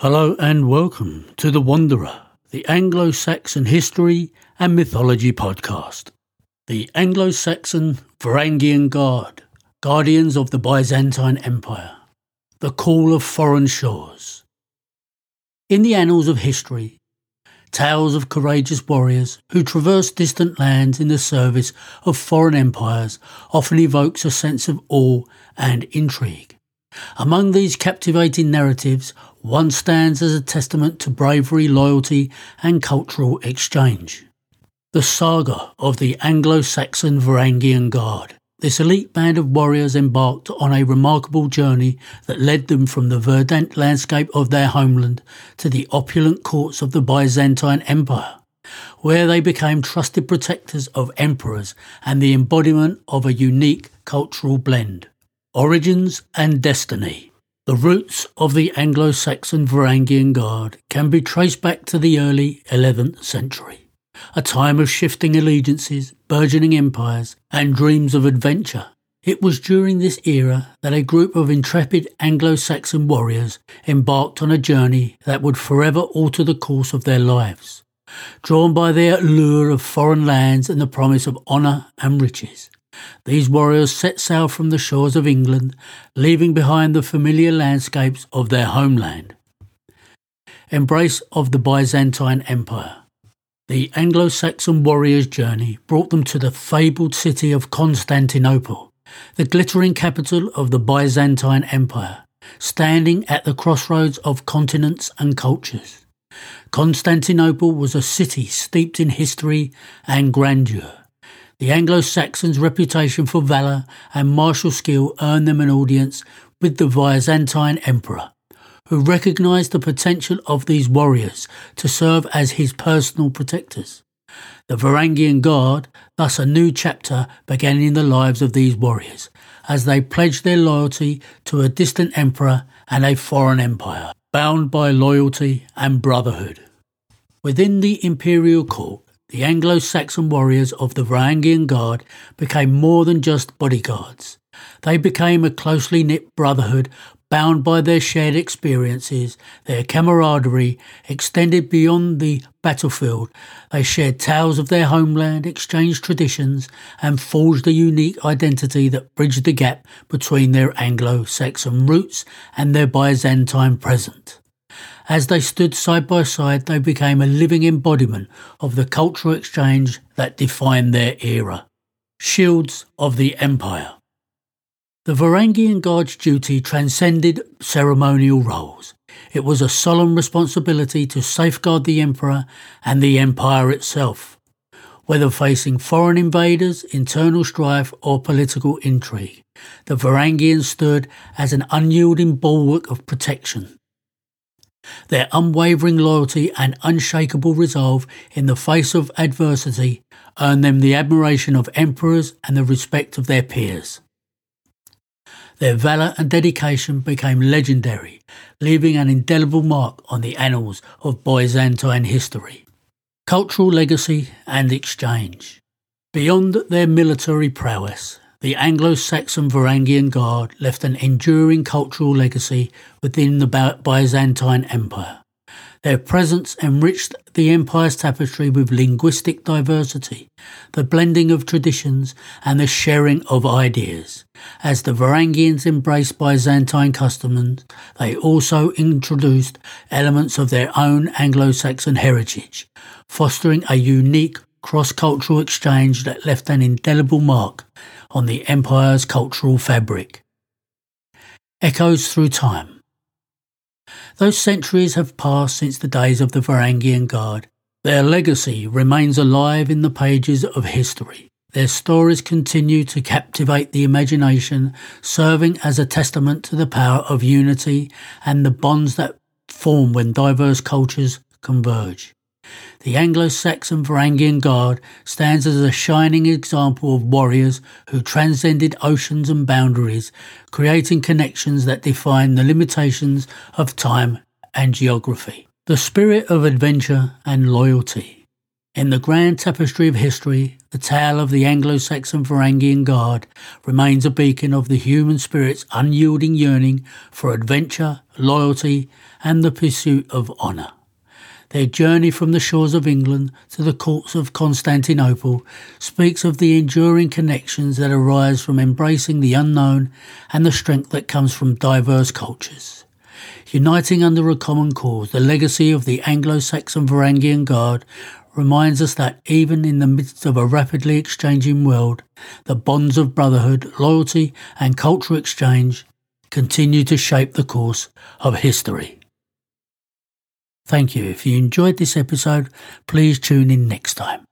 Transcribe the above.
Hello and welcome to The Wanderer, the Anglo Saxon History and Mythology podcast. The Anglo Saxon Varangian Guard, Guardians of the Byzantine Empire, The Call of Foreign Shores. In the annals of history, tales of courageous warriors who traverse distant lands in the service of foreign empires often evokes a sense of awe and intrigue. Among these captivating narratives, one stands as a testament to bravery, loyalty, and cultural exchange. The saga of the Anglo Saxon Varangian Guard. This elite band of warriors embarked on a remarkable journey that led them from the verdant landscape of their homeland to the opulent courts of the Byzantine Empire, where they became trusted protectors of emperors and the embodiment of a unique cultural blend. Origins and Destiny The roots of the Anglo Saxon Varangian Guard can be traced back to the early 11th century, a time of shifting allegiances, burgeoning empires, and dreams of adventure. It was during this era that a group of intrepid Anglo Saxon warriors embarked on a journey that would forever alter the course of their lives. Drawn by their lure of foreign lands and the promise of honour and riches, these warriors set sail from the shores of England, leaving behind the familiar landscapes of their homeland. Embrace of the Byzantine Empire. The Anglo Saxon warriors' journey brought them to the fabled city of Constantinople, the glittering capital of the Byzantine Empire, standing at the crossroads of continents and cultures. Constantinople was a city steeped in history and grandeur the Anglo Saxons' reputation for valour and martial skill earned them an audience with the Byzantine emperor, who recognised the potential of these warriors to serve as his personal protectors. The Varangian Guard, thus a new chapter, began in the lives of these warriors, as they pledged their loyalty to a distant emperor and a foreign empire, bound by loyalty and brotherhood. Within the imperial court, the Anglo Saxon warriors of the Varangian Guard became more than just bodyguards. They became a closely knit brotherhood bound by their shared experiences, their camaraderie extended beyond the battlefield. They shared tales of their homeland, exchanged traditions, and forged a unique identity that bridged the gap between their Anglo Saxon roots and their Byzantine present. As they stood side by side, they became a living embodiment of the cultural exchange that defined their era. Shields of the Empire. The Varangian Guard's duty transcended ceremonial roles. It was a solemn responsibility to safeguard the Emperor and the Empire itself, whether facing foreign invaders, internal strife, or political intrigue. The Varangians stood as an unyielding bulwark of protection. Their unwavering loyalty and unshakable resolve in the face of adversity earned them the admiration of emperors and the respect of their peers. Their valour and dedication became legendary, leaving an indelible mark on the annals of Byzantine history. Cultural legacy and exchange. Beyond their military prowess, the Anglo Saxon Varangian Guard left an enduring cultural legacy within the Byzantine Empire. Their presence enriched the empire's tapestry with linguistic diversity, the blending of traditions, and the sharing of ideas. As the Varangians embraced Byzantine customs, they also introduced elements of their own Anglo Saxon heritage, fostering a unique cross cultural exchange that left an indelible mark on the empire's cultural fabric. Echoes through time. Those centuries have passed since the days of the Varangian Guard. Their legacy remains alive in the pages of history. Their stories continue to captivate the imagination, serving as a testament to the power of unity and the bonds that form when diverse cultures converge. The Anglo Saxon Varangian Guard stands as a shining example of warriors who transcended oceans and boundaries, creating connections that define the limitations of time and geography. The spirit of adventure and loyalty. In the grand tapestry of history, the tale of the Anglo Saxon Varangian Guard remains a beacon of the human spirit's unyielding yearning for adventure, loyalty, and the pursuit of honour. Their journey from the shores of England to the courts of Constantinople speaks of the enduring connections that arise from embracing the unknown and the strength that comes from diverse cultures. Uniting under a common cause, the legacy of the Anglo Saxon Varangian Guard reminds us that even in the midst of a rapidly exchanging world, the bonds of brotherhood, loyalty, and cultural exchange continue to shape the course of history. Thank you. If you enjoyed this episode, please tune in next time.